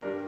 Bye.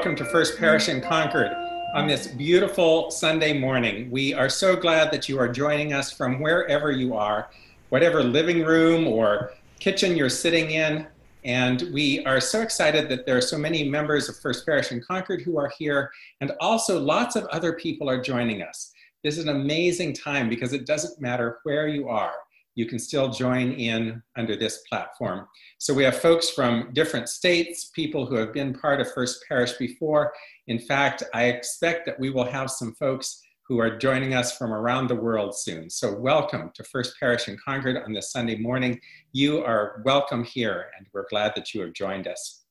First Parish in Concord on this beautiful Sunday morning. We are so glad that you are joining us from wherever you are, whatever living room or kitchen you're sitting in, And we are so excited that there are so many members of First Parish in Concord who are here, and also lots of other people are joining us. This is an amazing time because it doesn't matter where you are, you can still join in under this platform. So we have folks from different states, people who have been part of First Parish before. In fact, I expect that we will have some folks who are joining us from around the world soon. So welcome to First Parish in Concord on this Sunday morning. You are welcome here and we're glad that you have joined us.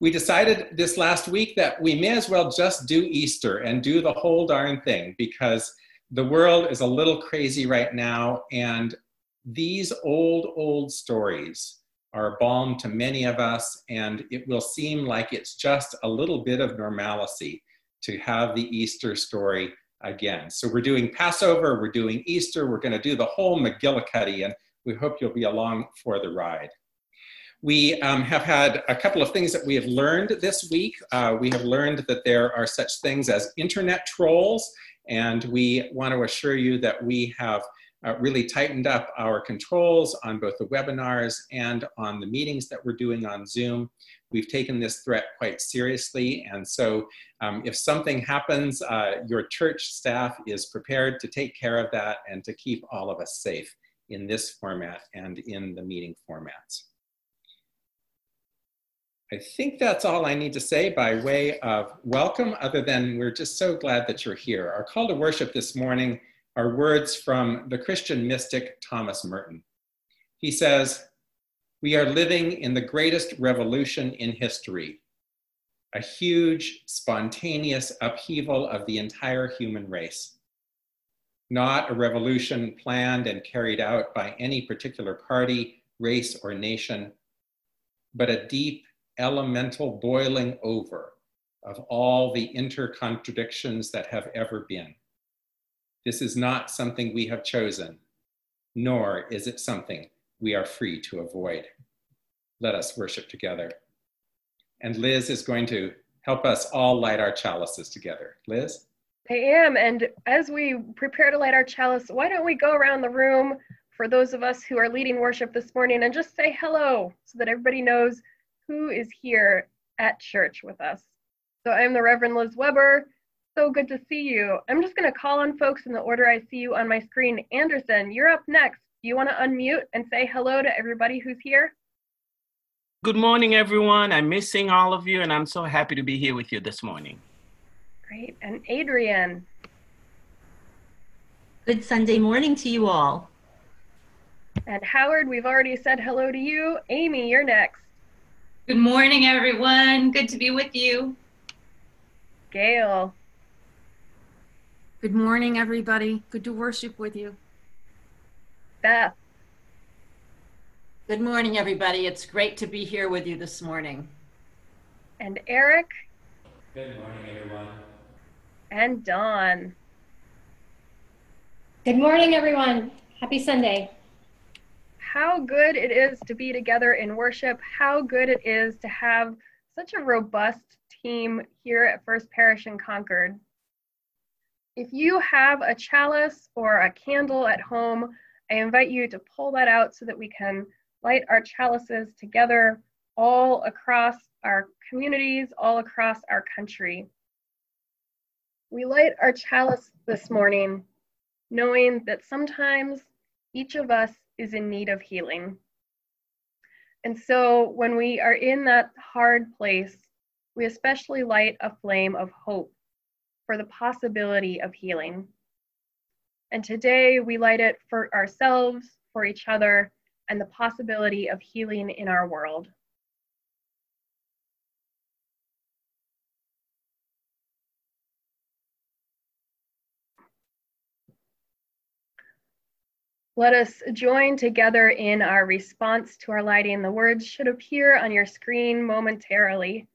We decided this last week that we may as well just do Easter and do the whole darn thing because the world is a little crazy right now and these old, old stories are balm to many of us and it will seem like it's just a little bit of normalcy to have the Easter story again. So we're doing Passover, we're doing Easter, we're going to do the whole McGillicuddy, and we hope you'll be along for the ride. We um, have had a couple of things that we have learned this week. Uh, we have learned that there are such things as internet trolls, and we want to assure you that we have uh, really tightened up our controls on both the webinars and on the meetings that we're doing on Zoom. We've taken this threat quite seriously. And so um, if something happens, uh, your church staff is prepared to take care of that and to keep all of us safe in this format and in the meeting formats. I think that's all I need to say by way of welcome, other than we're just so glad that you're here. Our call to worship this morning are words from the Christian mystic Thomas Merton. He says, We are living in the greatest revolution in history, a huge, spontaneous upheaval of the entire human race. Not a revolution planned and carried out by any particular party, race, or nation, but a deep, elemental boiling over of all the intercontradictions that have ever been this is not something we have chosen, nor is it something we are free to avoid. Let us worship together. And Liz is going to help us all light our chalices together. Liz? I am. And as we prepare to light our chalice, why don't we go around the room for those of us who are leading worship this morning and just say hello so that everybody knows who is here at church with us. So I'm the Reverend Liz Weber, so good to see you. I'm just going to call on folks in the order I see you on my screen. Anderson, you're up next. Do you want to unmute and say hello to everybody who's here? Good morning, everyone. I'm missing all of you, and I'm so happy to be here with you this morning. Great. And Adrian. Good Sunday morning to you all. And Howard, we've already said hello to you. Amy, you're next. Good morning, everyone. Good to be with you. Gail. Good morning, everybody. Good to worship with you. Beth. Good morning, everybody. It's great to be here with you this morning. And Eric. Good morning, everyone. And Dawn. Good morning, everyone. Happy Sunday. How good it is to be together in worship. How good it is to have such a robust team here at First Parish in Concord. If you have a chalice or a candle at home, I invite you to pull that out so that we can light our chalices together all across our communities, all across our country. We light our chalice this morning knowing that sometimes each of us is in need of healing. And so when we are in that hard place, we especially light a flame of hope for the possibility of healing. And today we light it for ourselves, for each other, and the possibility of healing in our world. Let us join together in our response to our lighting. The words should appear on your screen momentarily.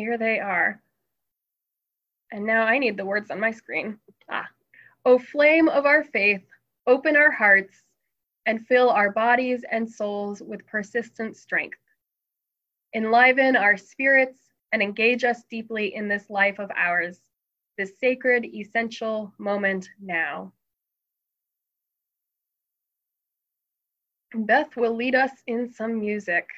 Here they are. And now I need the words on my screen. Ah. O flame of our faith, open our hearts and fill our bodies and souls with persistent strength. Enliven our spirits and engage us deeply in this life of ours, this sacred, essential moment now. Beth will lead us in some music.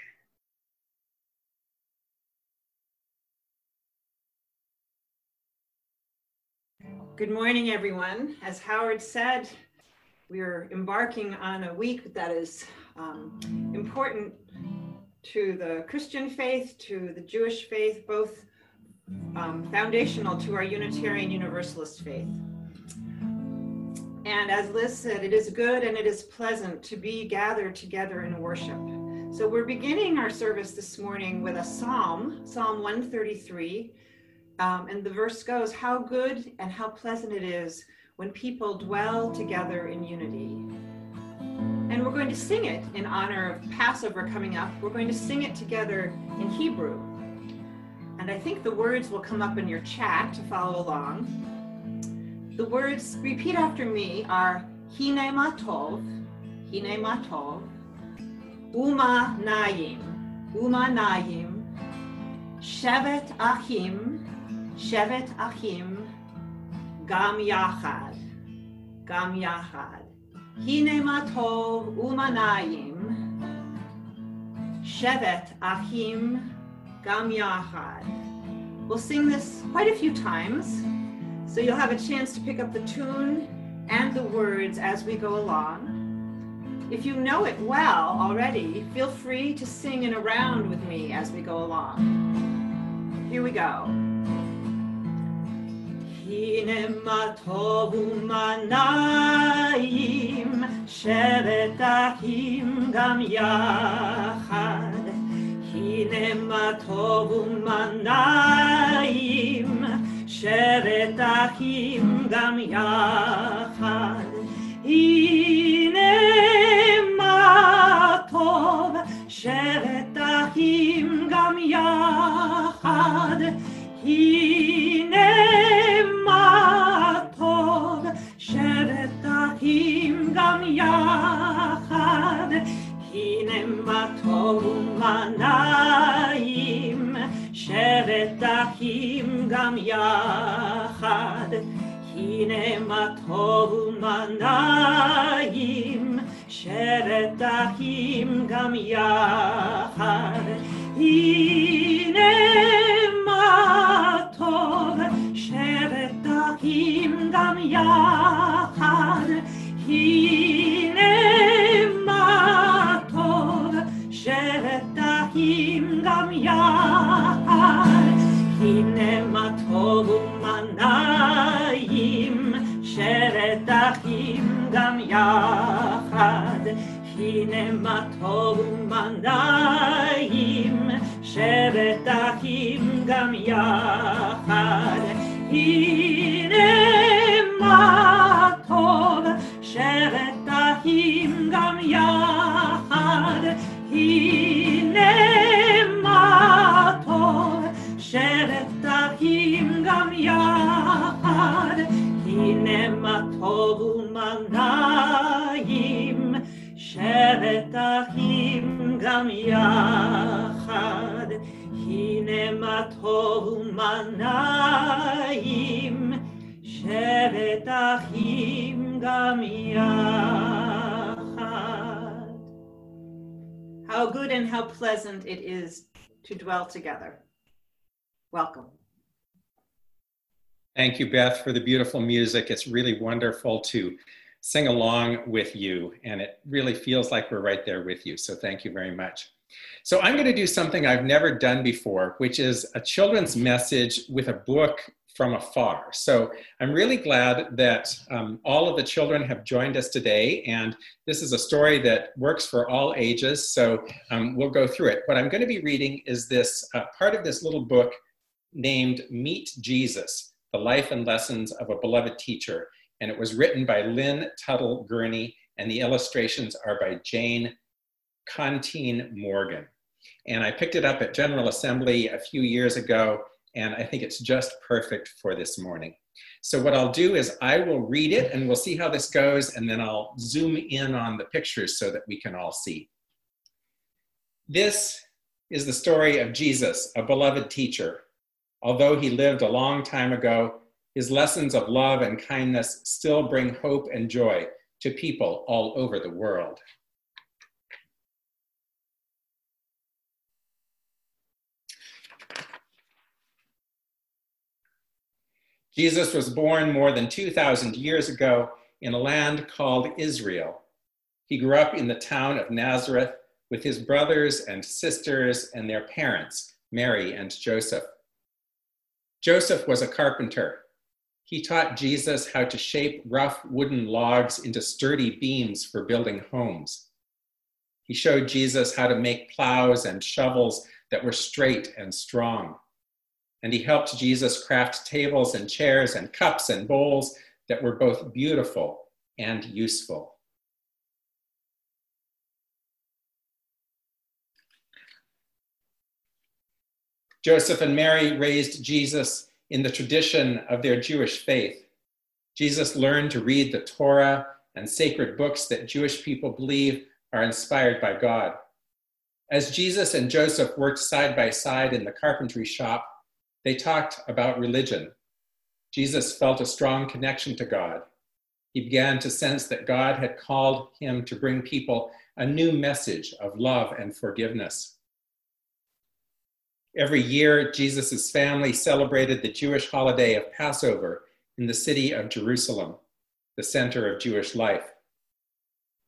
Good morning, everyone. As Howard said, we're embarking on a week that is um, important to the Christian faith, to the Jewish faith, both um, foundational to our Unitarian Universalist faith. And as Liz said, it is good and it is pleasant to be gathered together in worship. So we're beginning our service this morning with a psalm, Psalm 133. Um, and the verse goes, How good and how pleasant it is when people dwell together in unity. And we're going to sing it in honor of Passover coming up. We're going to sing it together in Hebrew. And I think the words will come up in your chat to follow along. The words, repeat after me, are Hine Matov, Hine Matov, Uma Naim, Uma Naim, Shevet Achim, Shevet Achim, Gam Yachad, Gam Yachad. Hine Matov Uma Naim, Shevet Achim, Gam Yachad. We'll sing this quite a few times, so you'll have a chance to pick up the tune and the words as we go along. If you know it well already, feel free to sing in a round with me as we go along. Here we go. הנה מה טוב ומה נעים, שבת אחים גם יחד. הנה מה טוב ומה נעים, שבת אחים גם יחד. הנה מה טוב, שבת אחים גם יחד. הנה gam yahad hinem batovum vanaim shevet achim gam yahad hinem batovum vanaim shevet achim gam yahad hinem batov shevet achim gam yahad מה טוב, שבת אחים גם יחד. הנה מה טוב, שבת אחים גם יחד. הנה מה טוב ומה נעים, שבת אחים גם יחד. הנה מה טוב ומה נעים, שבת אחים גם יחד. הנה מה טוב, שבת אחים גם יחד. הנה מה טוב, שבת אחים גם יחד. הנה מה טוב ומה נעים, שבת אחים גם יחד. הנה מה טוב ומה נעים, שבת אחים גם יחד. How good and how pleasant it is to dwell together. Welcome. Thank you, Beth, for the beautiful music. It's really wonderful to sing along with you, and it really feels like we're right there with you. So thank you very much. So I'm going to do something I've never done before, which is a children's message with a book from afar. So I'm really glad that um, all of the children have joined us today, and this is a story that works for all ages. So um, we'll go through it. What I'm going to be reading is this uh, part of this little book named Meet Jesus The Life and Lessons of a Beloved Teacher. And it was written by Lynn Tuttle Gunney, and the illustrations are by Jane Conteh-Morgan. And I picked it up at General Assembly a few years ago, and I think it's just perfect for this morning. So what I'll do is I will read it and we'll see how this goes, and then I'll zoom in on the pictures so that we can all see. This is the story of Jesus, a beloved teacher. Although he lived a long time ago, his lessons of love and kindness still bring hope and joy to people all over the world. Jesus was born more than 2,000 years ago in a land called Israel. He grew up in the town of Nazareth with his brothers and sisters and their parents, Mary and Joseph. Joseph was a carpenter. He taught Jesus how to shape rough wooden logs into sturdy beams for building homes. He showed Jesus how to make plows and shovels that were straight and strong. And he helped Jesus craft tables and chairs and cups and bowls that were both beautiful and useful. Joseph and Mary raised Jesus in the tradition of their Jewish faith. Jesus learned to read the Torah and sacred books that Jewish people believe are inspired by God. As Jesus and Joseph worked side by side in the carpentry shop, they talked about religion. Jesus felt a strong connection to God. He began to sense that God had called him to bring people a new message of love and forgiveness. Every year, Jesus' family celebrated the Jewish holiday of Passover in the city of Jerusalem, the center of Jewish life.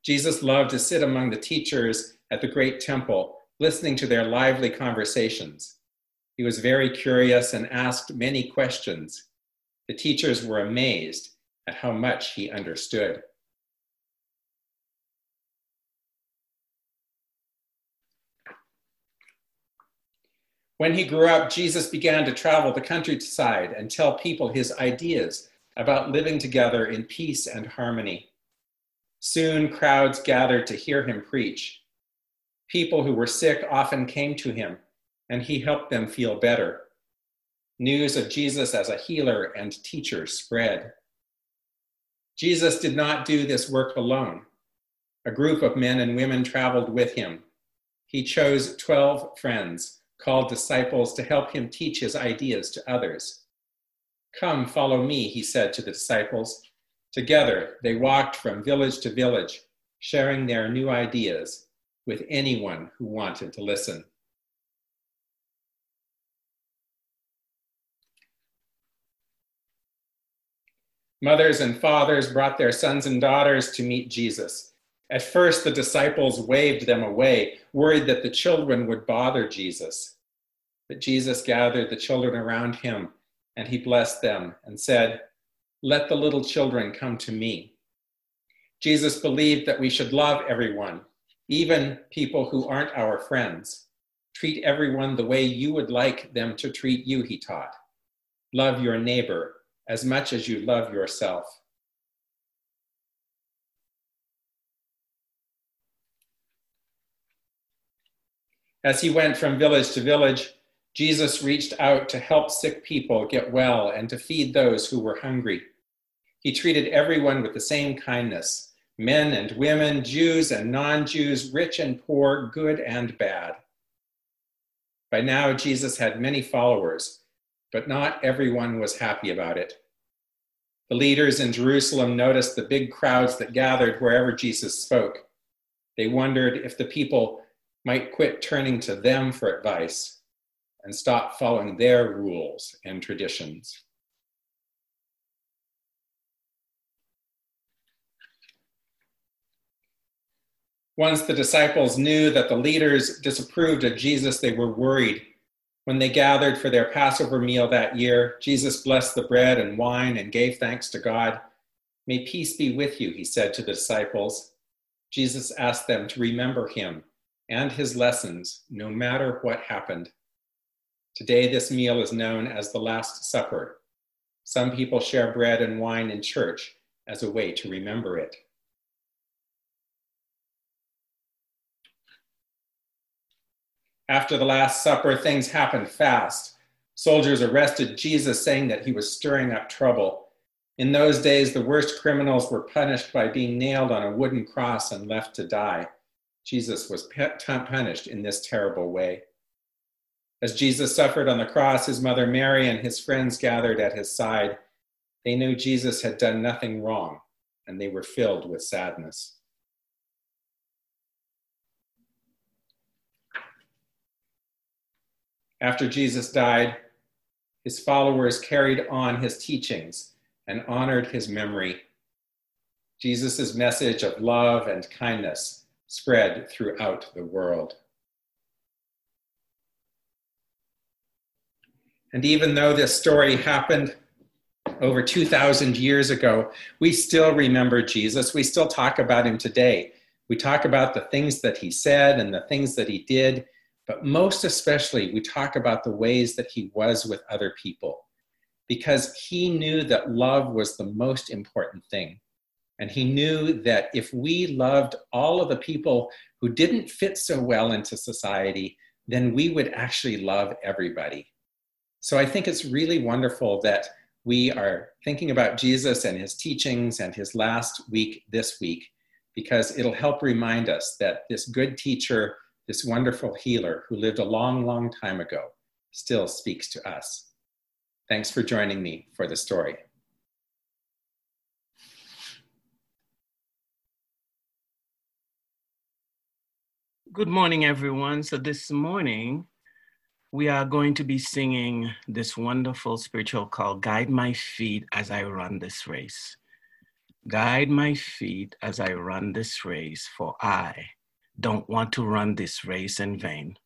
Jesus loved to sit among the teachers at the great temple, listening to their lively conversations. He was very curious and asked many questions. The teachers were amazed at how much he understood. When he grew up, Jesus began to travel the countryside and tell people his ideas about living together in peace and harmony. Soon, crowds gathered to hear him preach. People who were sick often came to him, and he helped them feel better. News of Jesus as a healer and teacher spread. Jesus did not do this work alone. A group of men and women traveled with him. He chose 12 friends called disciples to help him teach his ideas to others. Come, follow me, he said to the disciples. Together, they walked from village to village, sharing their new ideas with anyone who wanted to listen. Mothers and fathers brought their sons and daughters to meet Jesus. At first, the disciples waved them away, worried that the children would bother Jesus. But Jesus gathered the children around him and he blessed them and said, Let the little children come to me. Jesus believed that we should love everyone, even people who aren't our friends. Treat everyone the way you would like them to treat you, he taught. Love your neighbor as much as you love yourself. As he went from village to village, Jesus reached out to help sick people get well and to feed those who were hungry. He treated everyone with the same kindness men and women, Jews and non Jews, rich and poor, good and bad. By now, Jesus had many followers, but not everyone was happy about it. The leaders in Jerusalem noticed the big crowds that gathered wherever Jesus spoke. They wondered if the people might quit turning to them for advice and stop following their rules and traditions. Once the disciples knew that the leaders disapproved of Jesus, they were worried. When they gathered for their Passover meal that year, Jesus blessed the bread and wine and gave thanks to God. May peace be with you, he said to the disciples. Jesus asked them to remember him and his lessons no matter what happened. Today, this meal is known as the Last Supper. Some people share bread and wine in church as a way to remember it. After the Last Supper, things happened fast. Soldiers arrested Jesus, saying that he was stirring up trouble. In those days, the worst criminals were punished by being nailed on a wooden cross and left to die. Jesus was punished in this terrible way. As Jesus suffered on the cross, his mother Mary and his friends gathered at his side. They knew Jesus had done nothing wrong, and they were filled with sadness. After Jesus died, his followers carried on his teachings and honored his memory. Jesus' message of love and kindness spread throughout the world. And even though this story happened over 2,000 years ago, we still remember Jesus. We still talk about him today. We talk about the things that he said and the things that he did, but most especially, we talk about the ways that he was with other people because he knew that love was the most important thing. And he knew that if we loved all of the people who didn't fit so well into society, then we would actually love everybody. So I think it's really wonderful that we are thinking about Jesus and his teachings and his last week this week, because it'll help remind us that this good teacher, this wonderful healer who lived a long, long time ago, still speaks to us. Thanks for joining me for the story. Good morning, everyone. So, this morning, we are going to be singing this wonderful spiritual call Guide My Feet as I Run This Race. Guide my feet as I run this race, for I don't want to run this race in vain.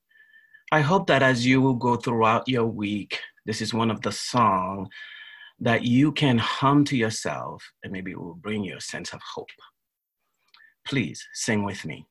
I hope that as you will go throughout your week, this is one of the songs that you can hum to yourself and maybe it will bring you a sense of hope. Please sing with me.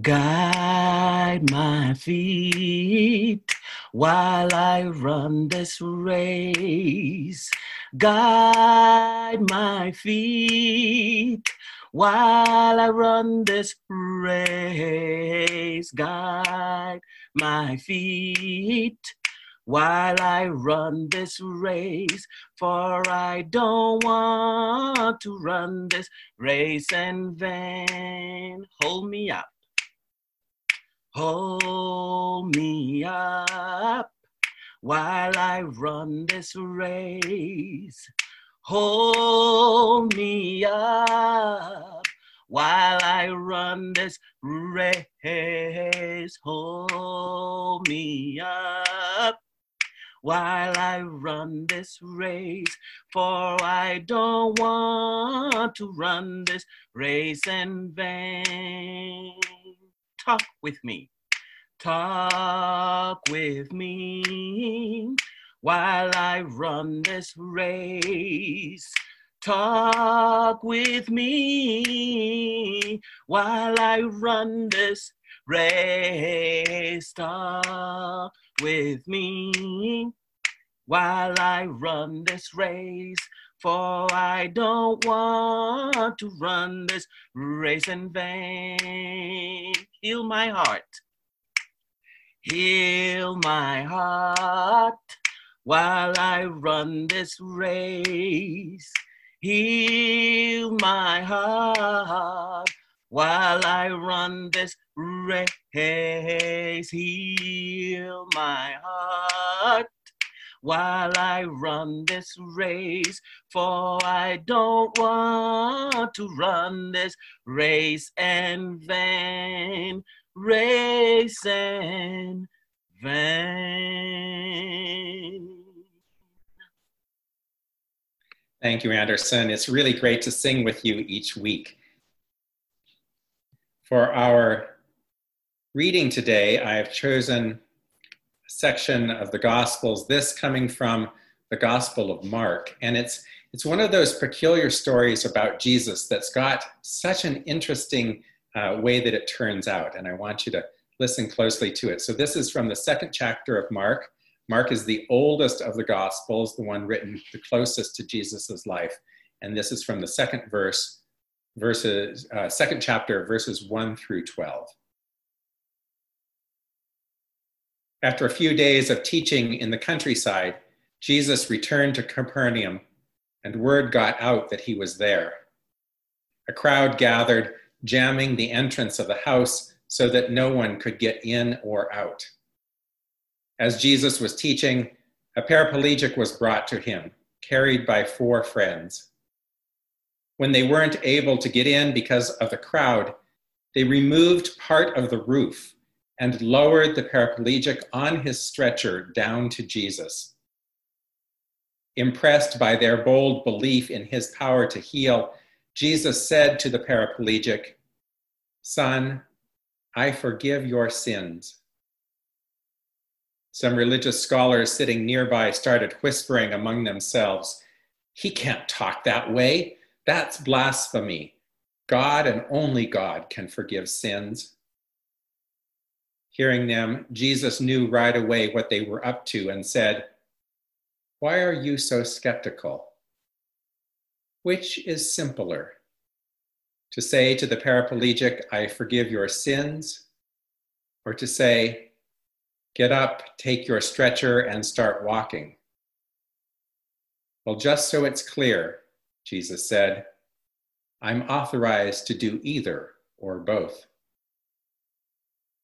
Guide my feet while I run this race. Guide my feet while I run this race. Guide my feet while I run this race, for I don't want to run this race in vain. Hold me up Hold me up while I run this race. Hold me up while I run this race. Hold me up while I run this race, for I don't want to run this race in vain. Talk with me. Talk with me while I run this race. Talk with me while I run this race. Talk with me while I run this race. For I don't want to run this race in vain. Heal my heart. Heal my heart while I run this race. Heal my heart while I run this race. Heal my heart while I run this race, for I don't want to run this race in vain, race in vain. Thank you, Anderson. It's really great to sing with you each week. For our reading today, I have chosen a section of the Gospels, this coming from the Gospel of Mark. And it's, it's one of those peculiar stories about Jesus that's got such an interesting uh, way that it turns out. And I want you to listen closely to it. So, this is from the second chapter of Mark. Mark is the oldest of the Gospels, the one written the closest to Jesus' life. And this is from the second verse, verses, uh, second chapter, verses 1 through 12. After a few days of teaching in the countryside, Jesus returned to Capernaum, and word got out that he was there. A crowd gathered, jamming the entrance of the house so that no one could get in or out. As Jesus was teaching, a paraplegic was brought to him, carried by four friends. When they weren't able to get in because of the crowd, they removed part of the roof and lowered the paraplegic on his stretcher down to Jesus. Impressed by their bold belief in his power to heal, Jesus said to the paraplegic, Son, I forgive your sins. Some religious scholars sitting nearby started whispering among themselves, He can't talk that way. That's blasphemy. God and only God can forgive sins. Hearing them, Jesus knew right away what they were up to and said, Why are you so skeptical? Which is simpler? To say to the paraplegic, I forgive your sins, or to say, Get up, take your stretcher, and start walking? Well, just so it's clear, Jesus said, I'm authorized to do either or both.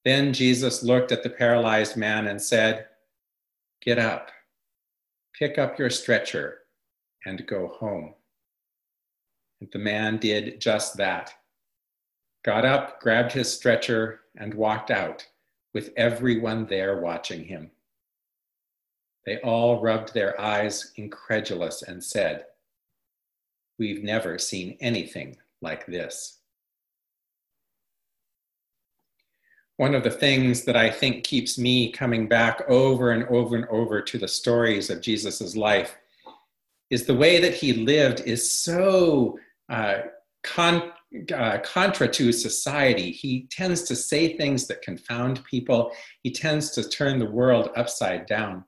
Then Jesus looked at the paralyzed man and said, Get up, pick up your stretcher, and go home. And the man did just that. Got up, grabbed his stretcher, and walked out with everyone there watching him. They all rubbed their eyes, incredulous, and said, We've never seen anything like this. One of the things that I think keeps me coming back over and over and over to the stories of Jesus' life is the way that he lived is so uh, con- uh, contra to society. He tends to say things that confound people. He tends to turn the world upside down.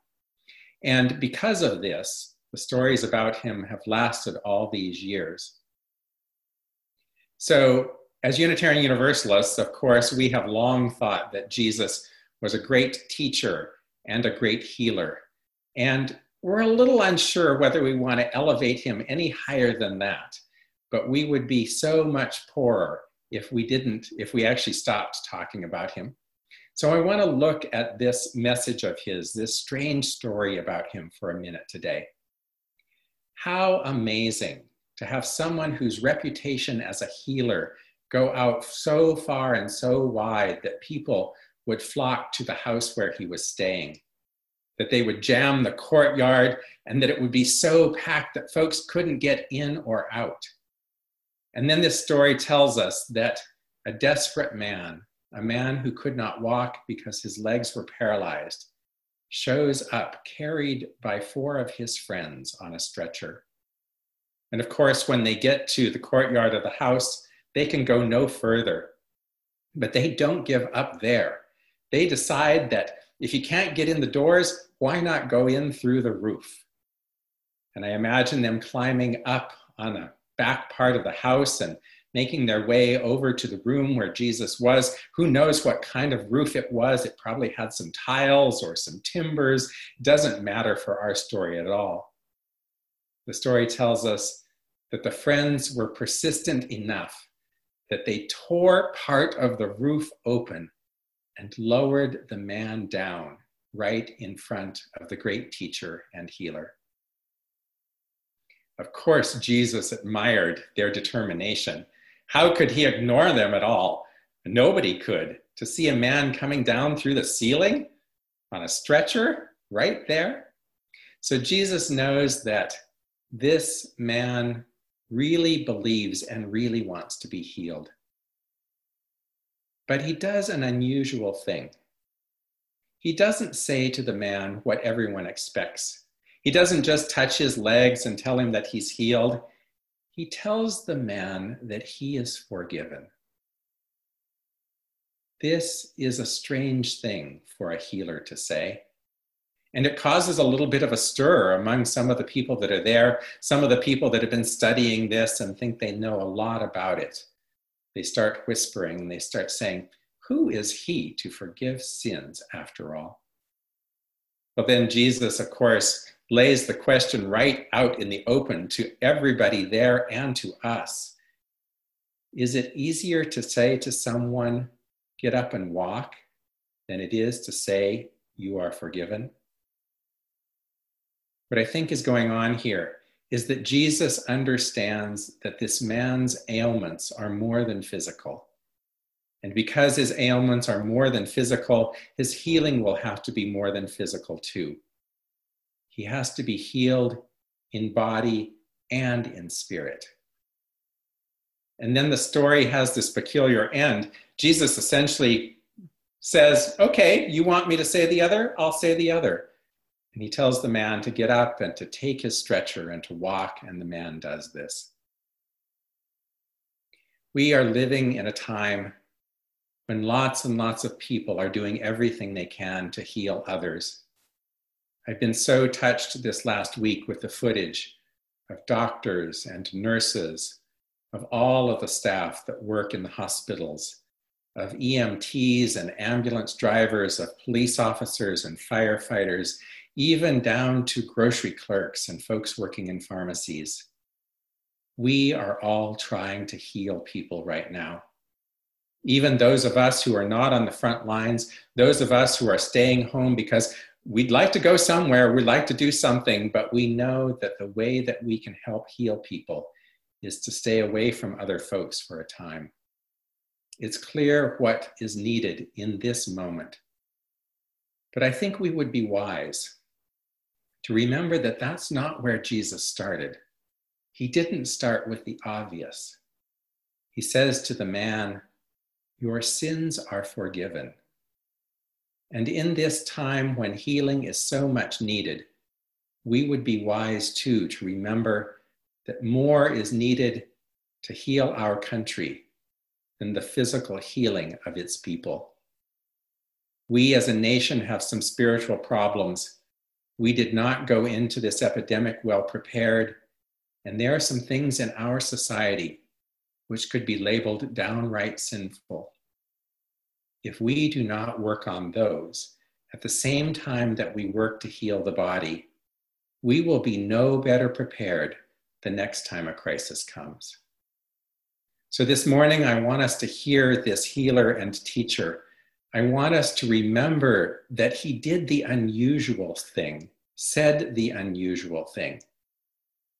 And because of this, the stories about him have lasted all these years. So, as Unitarian Universalists, of course, we have long thought that Jesus was a great teacher and a great healer. And we're a little unsure whether we want to elevate him any higher than that. But we would be so much poorer if we didn't, if we actually stopped talking about him. So I want to look at this message of his, this strange story about him for a minute today. How amazing to have someone whose reputation as a healer go out so far and so wide that people would flock to the house where he was staying, that they would jam the courtyard, and that it would be so packed that folks couldn't get in or out. And then this story tells us that a desperate man, a man who could not walk because his legs were paralyzed, shows up carried by four of his friends on a stretcher. And of course, when they get to the courtyard of the house, they can go no further. But they don't give up there. They decide that if you can't get in the doors, why not go in through the roof? And I imagine them climbing up on a back part of the house and making their way over to the room where Jesus was. Who knows what kind of roof it was? It probably had some tiles or some timbers. Doesn't matter for our story at all. The story tells us that the friends were persistent enough that they tore part of the roof open and lowered the man down right in front of the great teacher and healer. Of course, Jesus admired their determination. How could he ignore them at all? Nobody could. To see a man coming down through the ceiling on a stretcher right there. So Jesus knows that this man really believes and really wants to be healed. But he does an unusual thing. He doesn't say to the man what everyone expects. He doesn't just touch his legs and tell him that he's healed. He tells the man that he is forgiven. This is a strange thing for a healer to say. And it causes a little bit of a stir among some of the people that are there, some of the people that have been studying this and think they know a lot about it. They start whispering they start saying, Who is he to forgive sins after all? But then Jesus, of course, lays the question right out in the open to everybody there and to us. Is it easier to say to someone, Get up and walk, than it is to say, You are forgiven? What I think is going on here is that Jesus understands that this man's ailments are more than physical. And because his ailments are more than physical, his healing will have to be more than physical too. He has to be healed in body and in spirit. And then the story has this peculiar end. Jesus essentially says, Okay, you want me to say the other? I'll say the other. And he tells the man to get up and to take his stretcher and to walk, and the man does this. We are living in a time when lots and lots of people are doing everything they can to heal others. I've been so touched this last week with the footage of doctors and nurses, of all of the staff that work in the hospitals, of EMTs and ambulance drivers, of police officers and firefighters, even down to grocery clerks and folks working in pharmacies. We are all trying to heal people right now even those of us who are not on the front lines, those of us who are staying home because we'd like to go somewhere, we'd like to do something, but we know that the way that we can help heal people is to stay away from other folks for a time. It's clear what is needed in this moment. But I think we would be wise to remember that that's not where Jesus started. He didn't start with the obvious. He says to the man, your sins are forgiven. And in this time when healing is so much needed, we would be wise too to remember that more is needed to heal our country than the physical healing of its people. We as a nation have some spiritual problems. We did not go into this epidemic well prepared, and there are some things in our society which could be labeled downright sinful. If we do not work on those at the same time that we work to heal the body, we will be no better prepared the next time a crisis comes. So, this morning, I want us to hear this healer and teacher. I want us to remember that he did the unusual thing, said the unusual thing.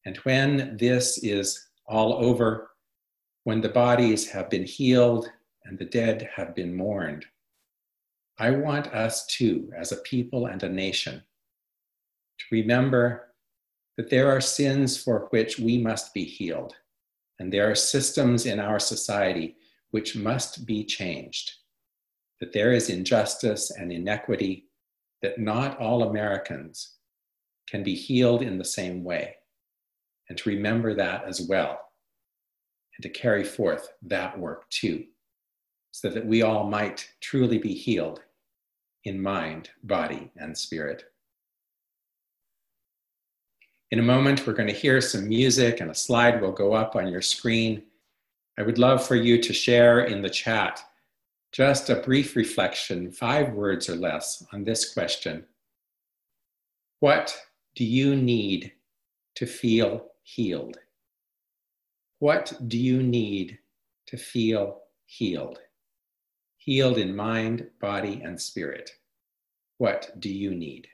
And when this is all over, when the bodies have been healed and the dead have been mourned, I want us too, as a people and a nation, to remember that there are sins for which we must be healed, and there are systems in our society which must be changed, that there is injustice and inequity, that not all Americans can be healed in the same way, and to remember that as well, and to carry forth that work too, so that we all might truly be healed in mind, body, and spirit. In a moment, we're going to hear some music and a slide will go up on your screen. I would love for you to share in the chat just a brief reflection, five words or less, on this question What do you need to feel healed? What do you need to feel healed? Healed in mind, body, and spirit. What do you need?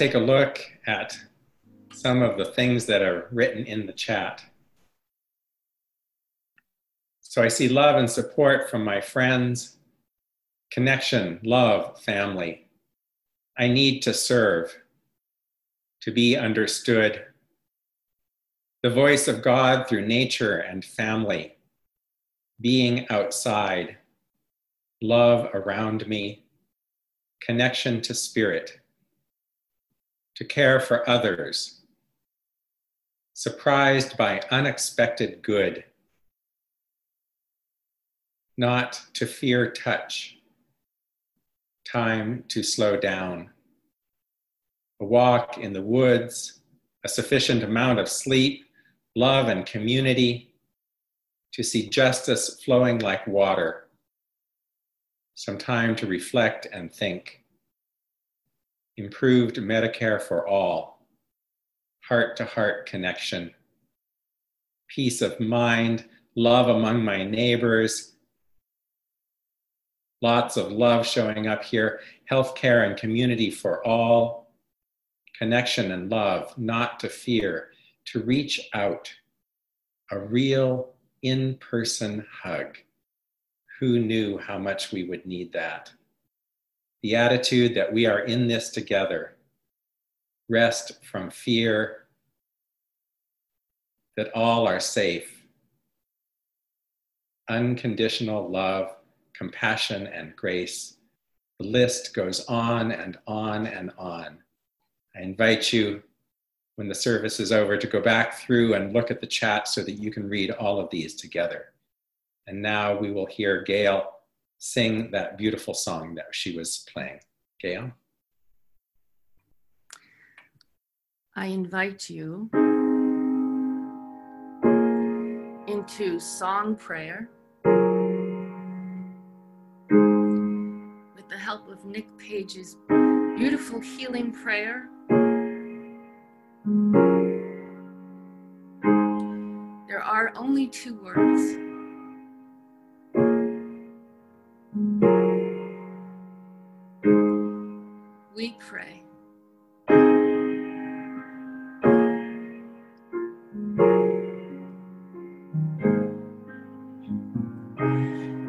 Take a look at some of the things that are written in the chat. So I see love and support from my friends, connection, love, family. I need to serve, to be understood. The voice of God through nature and family, being outside, love around me, connection to spirit to care for others, surprised by unexpected good, not to fear touch, time to slow down, a walk in the woods, a sufficient amount of sleep, love and community, to see justice flowing like water, some time to reflect and think improved Medicare for all, heart to heart connection, peace of mind, love among my neighbors, lots of love showing up here, healthcare and community for all, connection and love, not to fear, to reach out, a real in person hug. Who knew how much we would need that? The attitude that we are in this together, rest from fear, that all are safe, unconditional love, compassion, and grace. The list goes on and on and on. I invite you, when the service is over, to go back through and look at the chat so that you can read all of these together. And now we will hear Gail sing that beautiful song that she was playing. Gail? I invite you into song prayer with the help of Nick Page's beautiful healing prayer. There are only two words. Pray.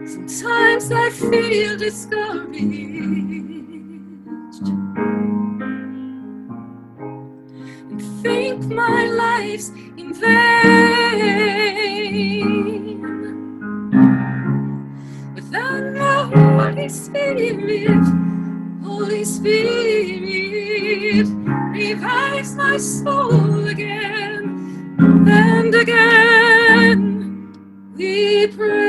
Sometimes I feel discouraged and think my life's in vain without the Holy Spirit. Holy Spirit my soul again and again. We pray.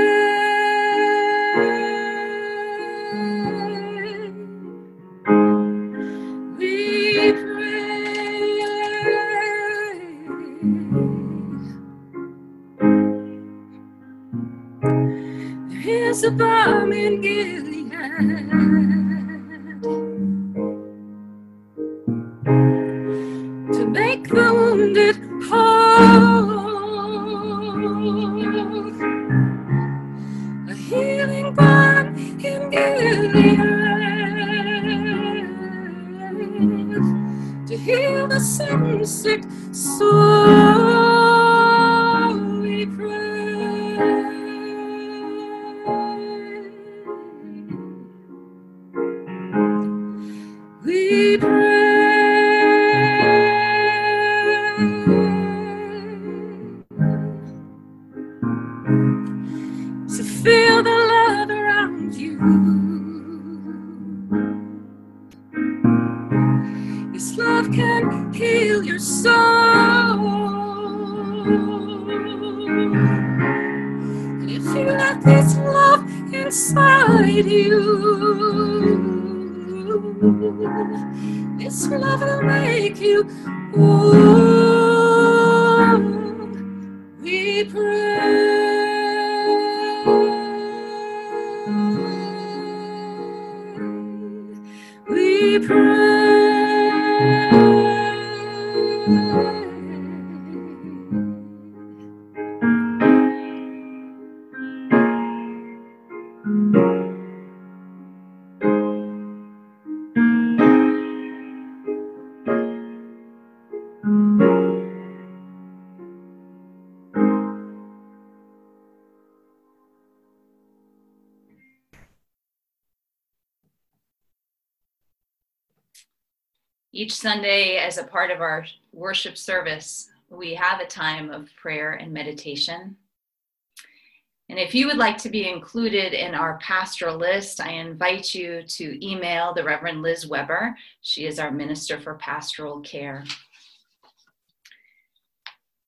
Each Sunday, as a part of our worship service, we have a time of prayer and meditation. And if you would like to be included in our pastoral list, I invite you to email the Reverend Liz Weber. She is our Minister for Pastoral Care.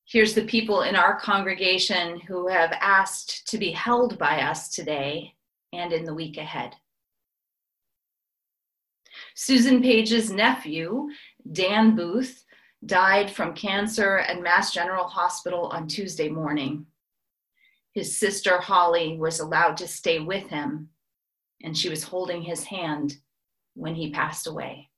Here's the people in our congregation who have asked to be held by us today and in the week ahead. Susan Page's nephew, Dan Booth, died from cancer at Mass General Hospital on Tuesday morning. His sister Holly was allowed to stay with him, and she was holding his hand when he passed away.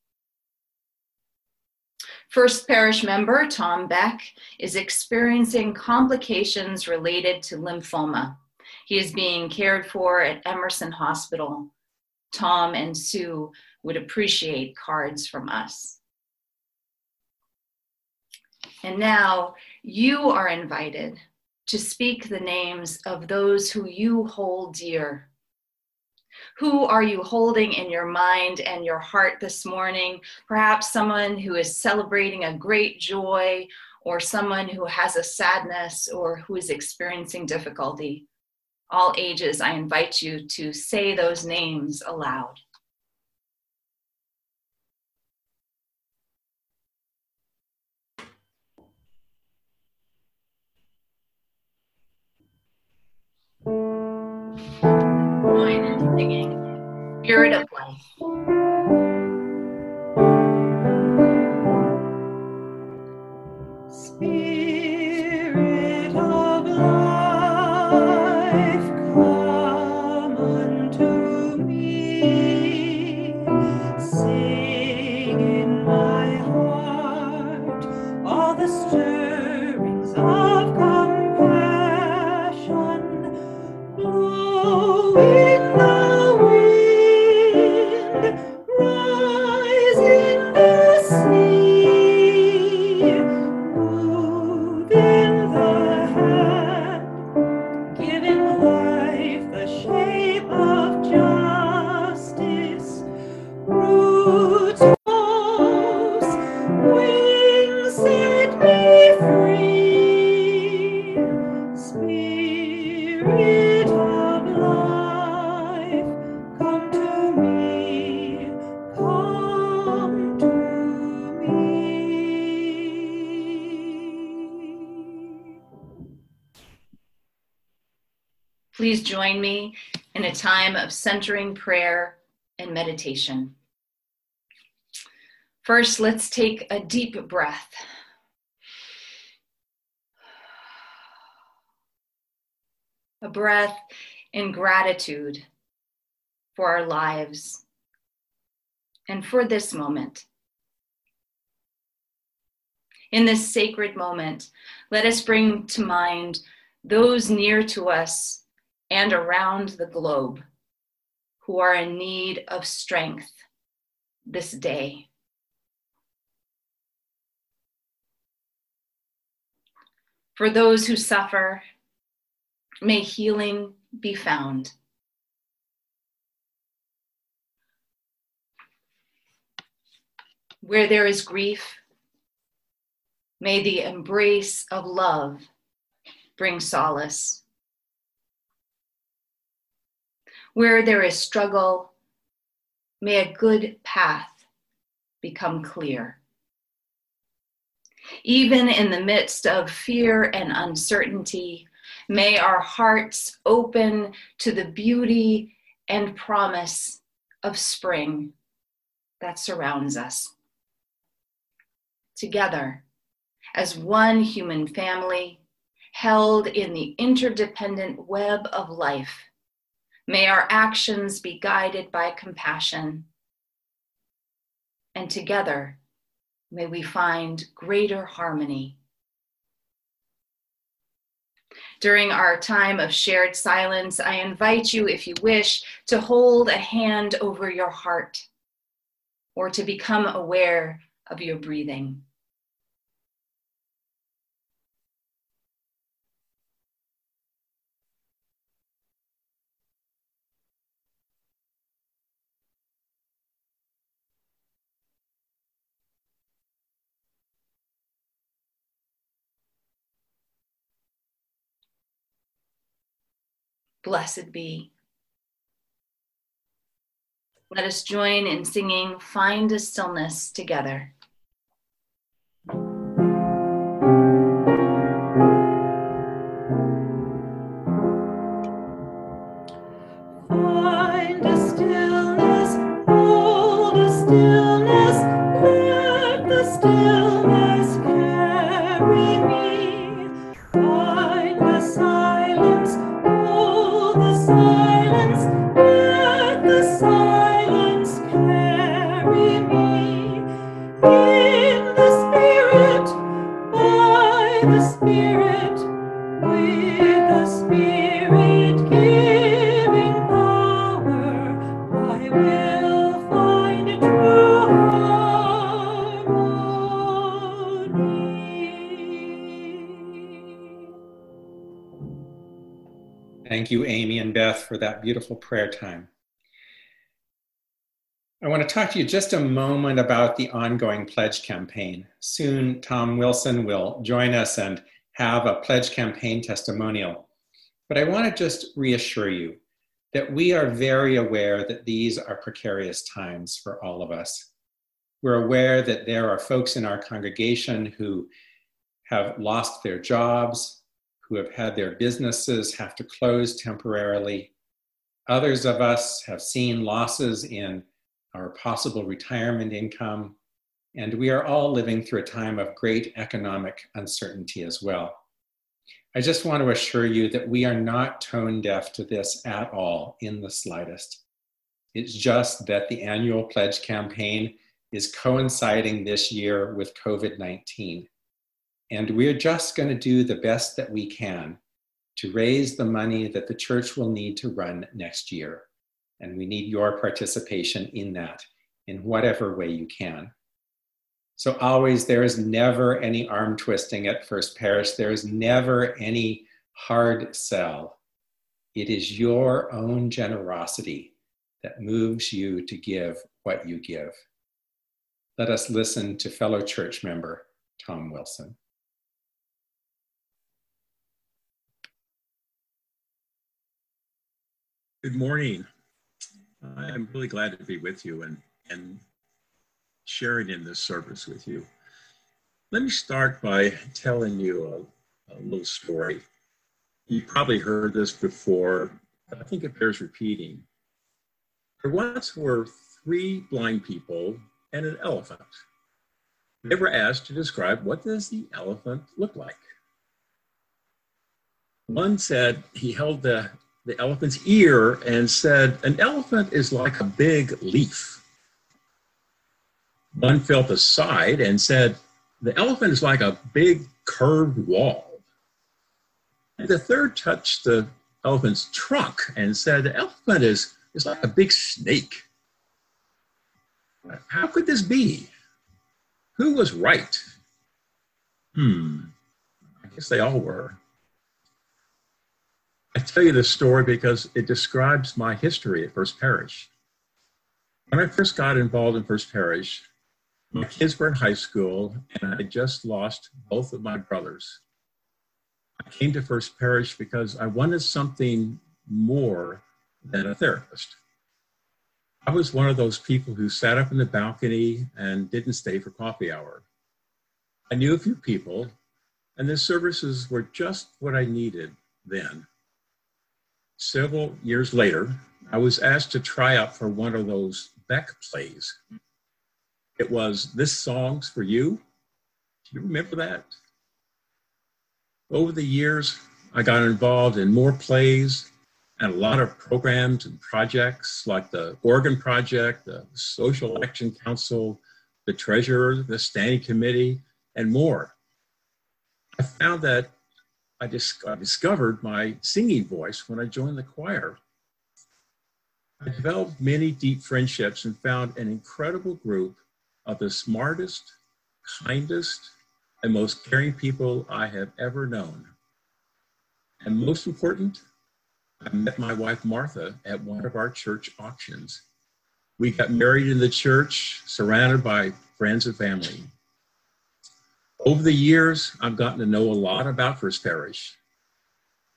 First parish member Tom Beck is experiencing complications related to lymphoma. He is being cared for at Emerson Hospital. Tom and Sue would appreciate cards from us. And now you are invited to speak the names of those who you hold dear who are you holding in your mind and your heart this morning? Perhaps someone who is celebrating a great joy, or someone who has a sadness, or who is experiencing difficulty. All ages, I invite you to say those names aloud. Join in singing Spirit of Life. Join me in a time of centering prayer and meditation. First, let's take a deep breath. A breath in gratitude for our lives and for this moment. In this sacred moment, let us bring to mind those near to us and around the globe who are in need of strength this day. For those who suffer, may healing be found. Where there is grief, may the embrace of love bring solace. Where there is struggle, may a good path become clear. Even in the midst of fear and uncertainty, may our hearts open to the beauty and promise of spring that surrounds us. Together, as one human family, held in the interdependent web of life, may our actions be guided by compassion. And together, may we find greater harmony. During our time of shared silence, I invite you, if you wish, to hold a hand over your heart or to become aware of your breathing. Blessed be. Let us join in singing Find a Stillness together. Beth, for that beautiful prayer time. I want to talk to you just a moment about the ongoing pledge campaign. Soon, Tom Wilson will join us and have a pledge campaign testimonial. But I want to just reassure you that we are very aware that these are precarious times for all of us. We're aware that there are folks in our congregation who have lost their jobs, who have had their businesses have to close temporarily. Others of us have seen losses in our possible retirement income, and we are all living through a time of great economic uncertainty as well. I just want to assure you that we are not tone deaf to this at all in the slightest. It's just that the annual pledge campaign is coinciding this year with COVID 19. And we're just going to do the best that we can to raise the money that the church will need to run next year. And we need your participation in that in whatever way you can. So, always, there is never any arm twisting at First Parish. There is never any hard sell. It is your own generosity that moves you to give what you give. Let us listen to fellow church member Tom Wilson. Good morning. I'm really glad to be with you and, and sharing in this service with you. Let me start by telling you a, a little story. You probably heard this before, but I think it bears repeating. There once were three blind people and an elephant. They were asked to describe what does the elephant look like. One said he held the the elephant's ear and said, An elephant is like a big leaf. One felt the side and said, The elephant is like a big curved wall. And the third touched the elephant's trunk and said, The elephant is, is like a big snake. How could this be? Who was right? Hmm, I guess they all were. I tell you this story because it describes my history at First Parish. When I first got involved in First Parish, my kids were in high school and I just lost both of my brothers. I came to First Parish because I wanted something more than a therapist. I was one of those people who sat up in the balcony and didn't stay for coffee hour. I knew a few people, and the services were just what I needed then. Several years later, I was asked to try out for one of those Beck plays. It was This Song's for You. Do you remember that? Over the years, I got involved in more plays and a lot of programs and projects like the Organ Project, the Social Action Council, the Treasurer, the Standing Committee, and more. I found that I, dis- I discovered my singing voice when I joined the choir. I developed many deep friendships and found an incredible group of the smartest, kindest, and most caring people I have ever known. And most important, I met my wife Martha at one of our church auctions. We got married in the church, surrounded by friends and family. Over the years, I've gotten to know a lot about First Parish.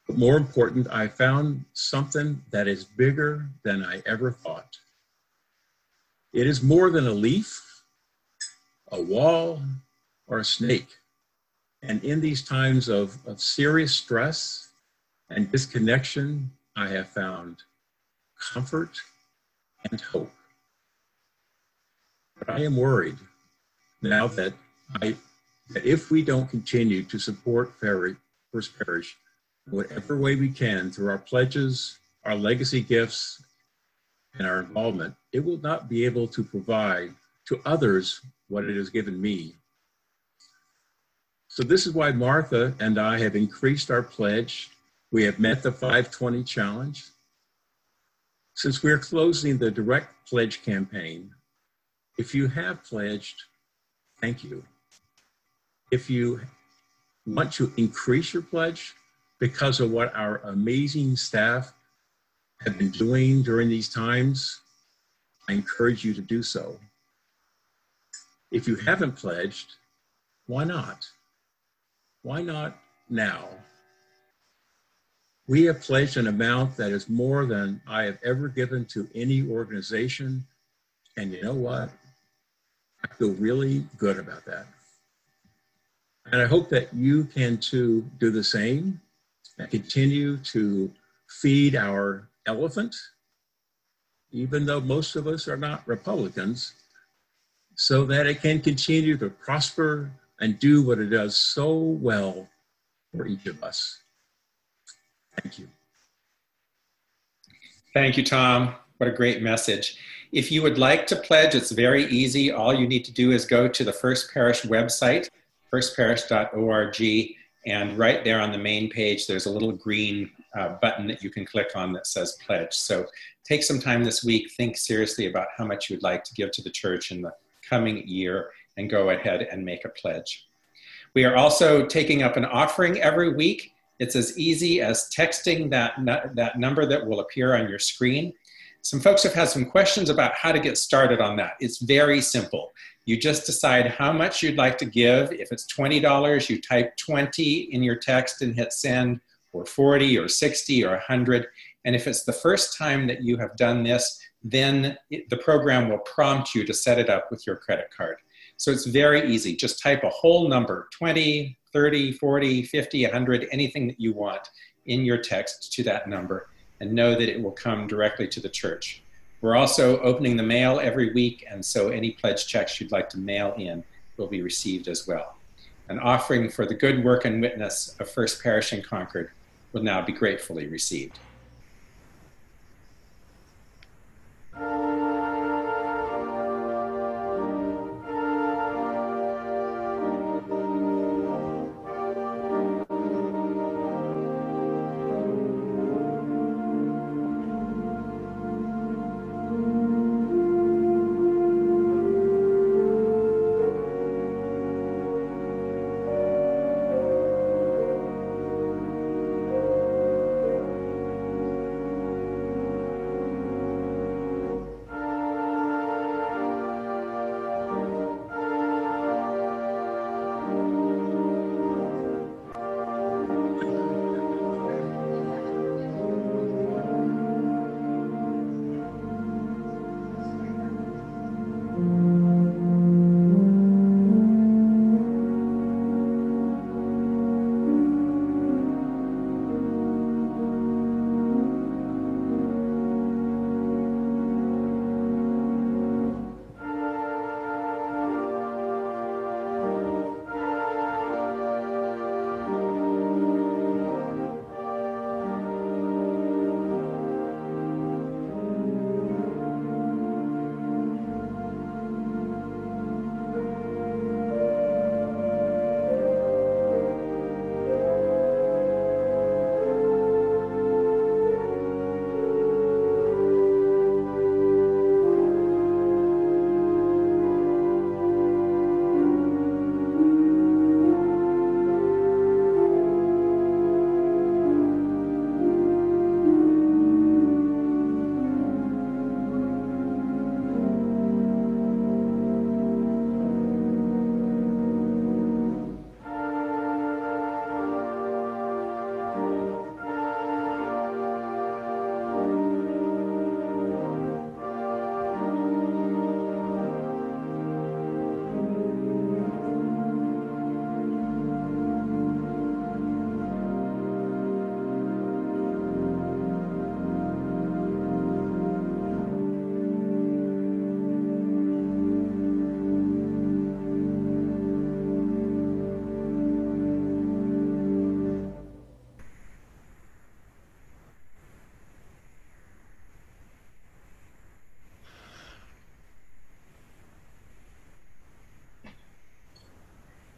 But more important, I found something that is bigger than I ever thought. It is more than a leaf, a wall, or a snake. And in these times of, of serious stress and disconnection, I have found comfort and hope. But I am worried now that I that if we don't continue to support Ferry, First Parish in whatever way we can through our pledges, our legacy gifts, and our involvement, it will not be able to provide to others what it has given me. So this is why Martha and I have increased our pledge. We have met the 520 challenge. Since we're closing the direct pledge campaign, if you have pledged, thank you. If you want to increase your pledge because of what our amazing staff have been doing during these times, I encourage you to do so. If you haven't pledged, why not? Why not now? We have pledged an amount that is more than I have ever given to any organization. And you know what? I feel really good about that. And I hope that you can too do the same and continue to feed our elephant, even though most of us are not Republicans, so that it can continue to prosper and do what it does so well for each of us. Thank you. Thank you, Tom. What a great message. If you would like to pledge, it's very easy. All you need to do is go to the First Parish website, firstparish.org, and right there on the main page, there's a little green uh, button that you can click on that says pledge. So take some time this week, think seriously about how much you'd like to give to the church in the coming year, and go ahead and make a pledge. We are also taking up an offering every week. It's as easy as texting that, that number that will appear on your screen. Some folks have had some questions about how to get started on that. It's very simple. You just decide how much you'd like to give. If it's $20, you type 20 in your text and hit send, or 40 or 60 or 100. And if it's the first time that you have done this, then it, the program will prompt you to set it up with your credit card. So it's very easy. Just type a whole number 20, 30, 40, 50, 100, anything that you want in your text to that number and know that it will come directly to the church. We're also opening the mail every week, and so any pledge checks you'd like to mail in will be received as well. An offering for the good work and witness of First Parish in Concord will now be gratefully received.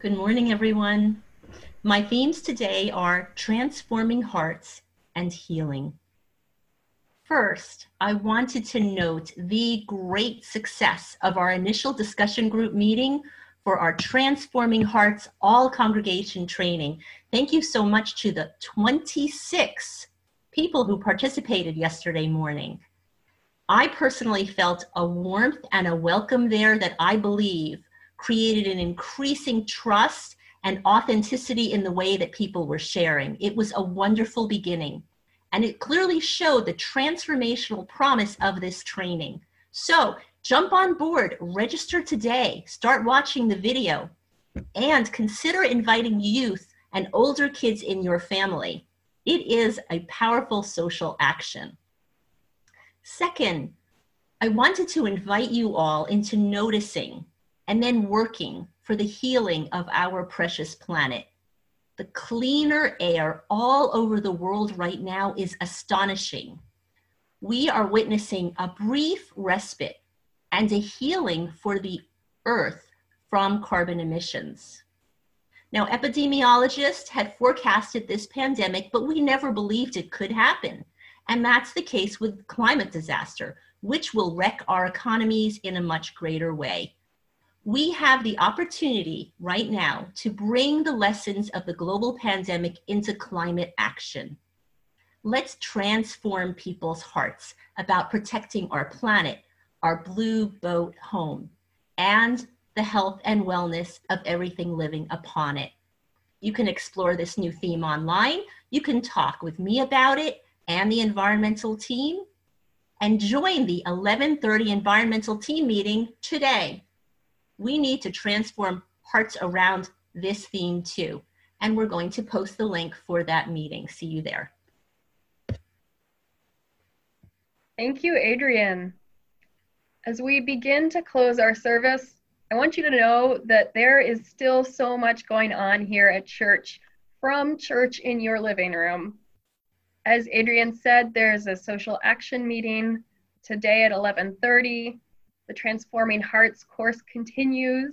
Good morning, everyone. My themes today are transforming hearts and healing. First, I wanted to note the great success of our initial discussion group meeting for our Transforming Hearts All Congregation training. Thank you so much to the 26 people who participated yesterday morning. I personally felt a warmth and a welcome there that I believe created an increasing trust and authenticity in the way that people were sharing. It was a wonderful beginning. And it clearly showed the transformational promise of this training. So jump on board, register today, start watching the video, and consider inviting youth and older kids in your family. It is a powerful social action. Second, I wanted to invite you all into noticing and then working for the healing of our precious planet. The cleaner air all over the world right now is astonishing. We are witnessing a brief respite and a healing for the earth from carbon emissions. Now, epidemiologists had forecasted this pandemic, but we never believed it could happen. And that's the case with climate disaster, which will wreck our economies in a much greater way. We have the opportunity right now to bring the lessons of the global pandemic into climate action. Let's transform people's hearts about protecting our planet, our blue boat home, and the health and wellness of everything living upon it. You can explore this new theme online. You can talk with me about it and the environmental team and join the 1130 environmental team meeting today. We need to transform hearts around this theme too. And we're going to post the link for that meeting. See you there. Thank you, Adrienne. As we begin to close our service, I want you to know that there is still so much going on here at church from church in your living room. As Adrienne said, there's a social action meeting today at 11:30. The Transforming Hearts course continues.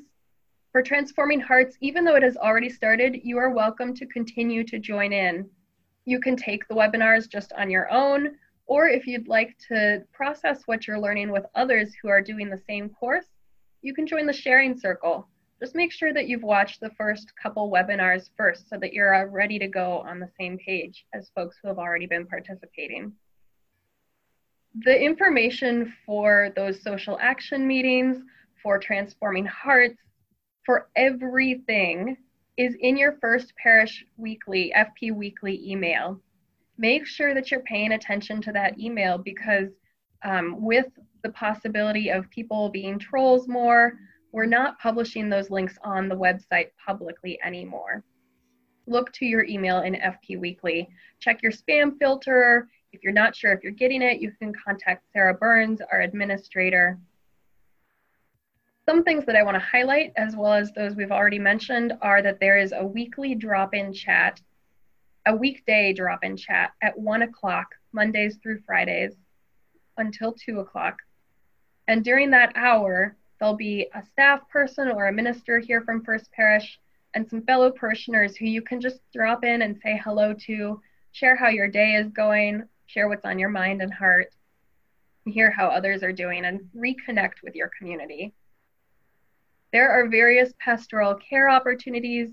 For Transforming Hearts, even though it has already started, you are welcome to continue to join in. You can take the webinars just on your own, or if you'd like to process what you're learning with others who are doing the same course, you can join the sharing circle. Just make sure that you've watched the first couple webinars first so that you're ready to go on the same page as folks who have already been participating. The information for those social action meetings, for transforming hearts, for everything is in your First Parish Weekly, FP Weekly email make sure that you're paying attention to that email because um, with the possibility of people being trolls more, we're not publishing those links on the website publicly anymore. Look to your email in FP Weekly. Check your spam filter. If you're not sure if you're getting it, you can contact Sarah Burns, our administrator. Some things that I want to highlight, as well as those we've already mentioned, are that there is a weekly drop in chat a weekday drop in chat at one o'clock, Mondays through Fridays, until two o'clock. And during that hour, there'll be a staff person or a minister here from First Parish and some fellow parishioners who you can just drop in and say hello to, share how your day is going, share what's on your mind and heart, hear how others are doing, and reconnect with your community. There are various pastoral care opportunities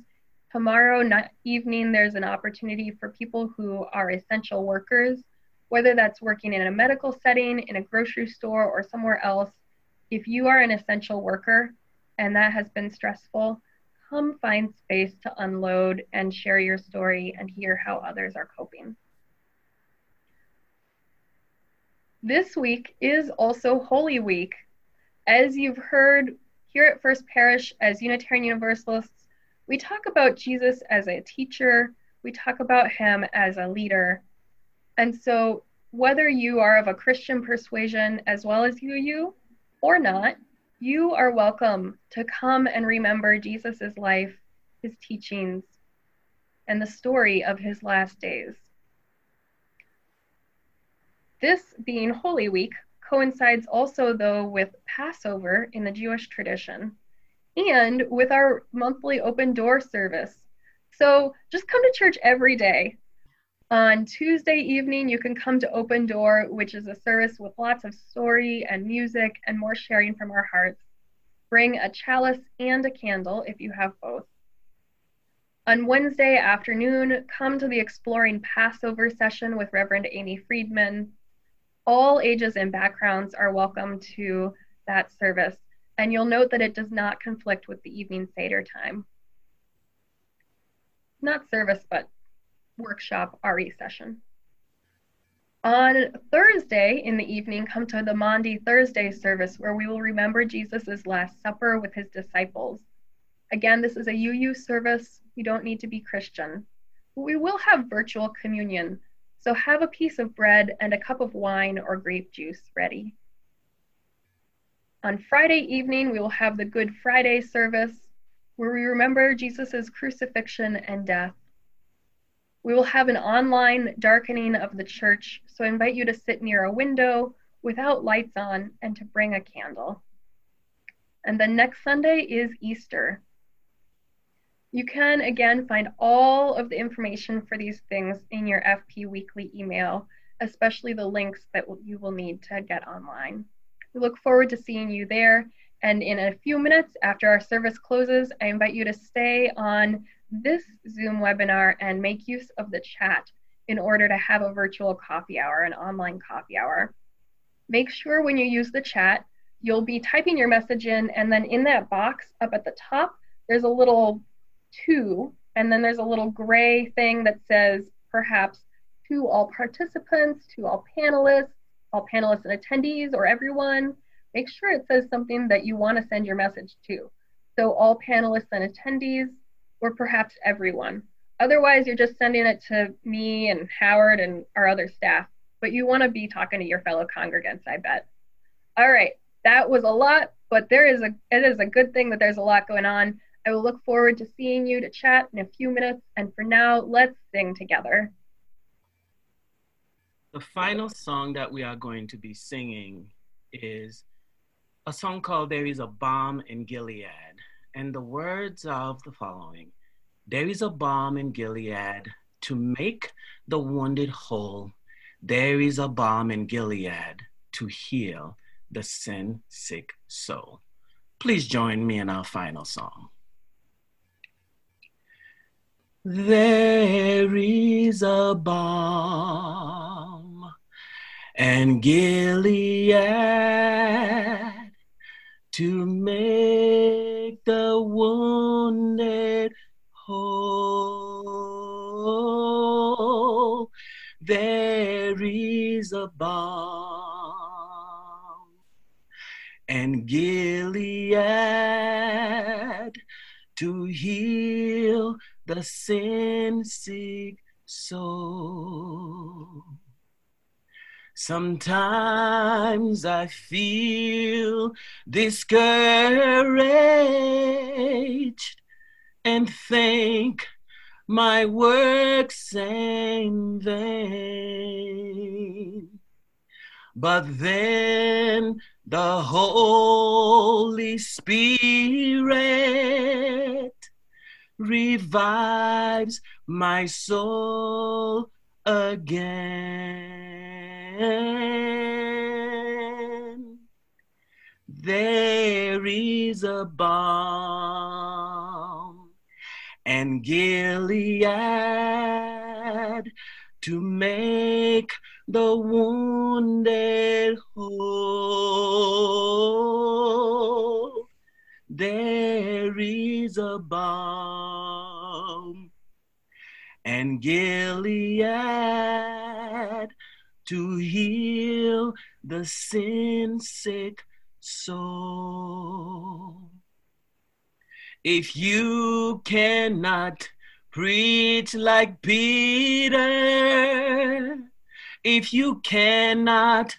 Tomorrow evening, there's an opportunity for people who are essential workers, whether that's working in a medical setting, in a grocery store, or somewhere else. If you are an essential worker and that has been stressful, come find space to unload and share your story and hear how others are coping. This week is also Holy Week. As you've heard here at First Parish, as Unitarian Universalists, we talk about Jesus as a teacher, we talk about him as a leader. And so, whether you are of a Christian persuasion as well as UU or not, you are welcome to come and remember Jesus' life, his teachings, and the story of his last days. This being Holy Week coincides also, though, with Passover in the Jewish tradition. and with our monthly open door service. So just come to church every day. On Tuesday evening, you can come to Open Door, which is a service with lots of story and music and more sharing from our hearts. Bring a chalice and a candle if you have both. On Wednesday afternoon, come to the Exploring Passover session with Reverend Amy Friedman. All ages and backgrounds are welcome to that service, and you'll note that it does not conflict with the evening Seder time. Not service, but workshop RE session. On Thursday in the evening, come to the Maundy Thursday service where we will remember Jesus' Last Supper with his disciples. Again, this is a UU service. You don't need to be Christian. We will have virtual communion, so have a piece of bread and a cup of wine or grape juice ready. On Friday evening, we will have the Good Friday service where we remember Jesus' crucifixion and death. We will have an online darkening of the church, so I invite you to sit near a window without lights on and to bring a candle. And then next Sunday is Easter. You can again find all of the information for these things in your FP weekly email, especially the links that you will need to get online. We look forward to seeing you there. And in a few minutes after our service closes, I invite you to stay on this Zoom webinar and make use of the chat in order to have a virtual coffee hour, an online coffee hour. Make sure when you use the chat, you'll be typing your message in, and then in that box up at the top, there's a little two, and then there's a little gray thing that says perhaps to all participants, to all panelists, all panelists and attendees, or everyone. Make sure it says something that you want to send your message to. So all panelists and attendees, or perhaps everyone. Otherwise, you're just sending it to me and Howard and our other staff, but you want to be talking to your fellow congregants, I bet. All right, that was a lot, but there is a it is a good thing that there's a lot going on. I will look forward to seeing you to chat in a few minutes, and for now, let's sing together. The final song that we are going to be singing is a song called There is a Balm in Gilead. And the words of the following There is a balm in Gilead to make the wounded whole. There is a balm in Gilead to heal the sin sick soul. Please join me in our final song. There is a balm and Gilead to make the wounded whole. There is a balm and Gilead to heal the sin sick soul. Sometimes I feel discouraged and think my work's in vain. But then the Holy Spirit revives my soul again. There is a balm and Gilead to make the wounded whole. There is a balm and Gilead to heal the sin sick soul. If you cannot preach like Peter, if you cannot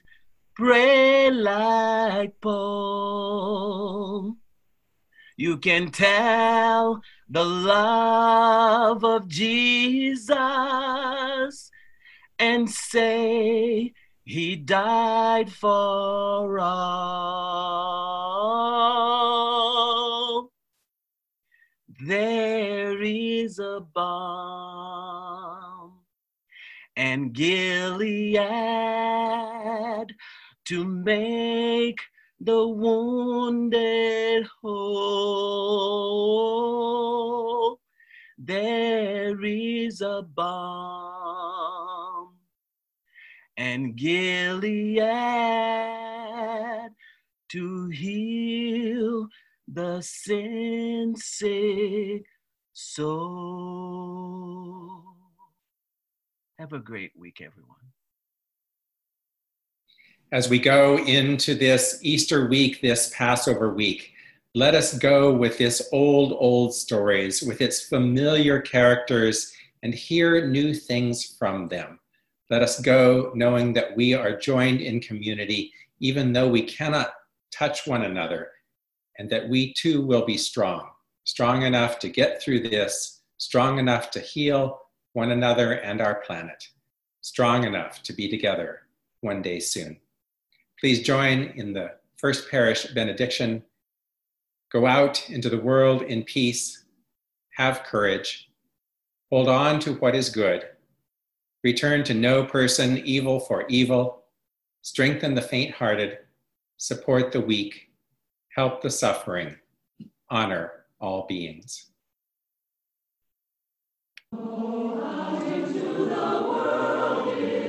pray like Paul, you can tell the love of Jesus and say he died for all. there is a balm and Gilead to make the wounded whole. There is a balm and Gilead to heal the sin sick soul. Have a great week, everyone. As we go into this Easter week, this Passover week, let us go with this old, old stories, with its familiar characters, and hear new things from them. Let us go knowing that we are joined in community, even though we cannot touch one another, and that we too will be strong, strong enough to get through this, strong enough to heal one another and our planet, strong enough to be together one day soon. Please join in the First Parish benediction. Go out into the world in peace. Have courage. Hold on to what is good. Return to no person evil for evil. Strengthen the faint hearted. Support the weak. Help the suffering. Honor all beings. Into the world in.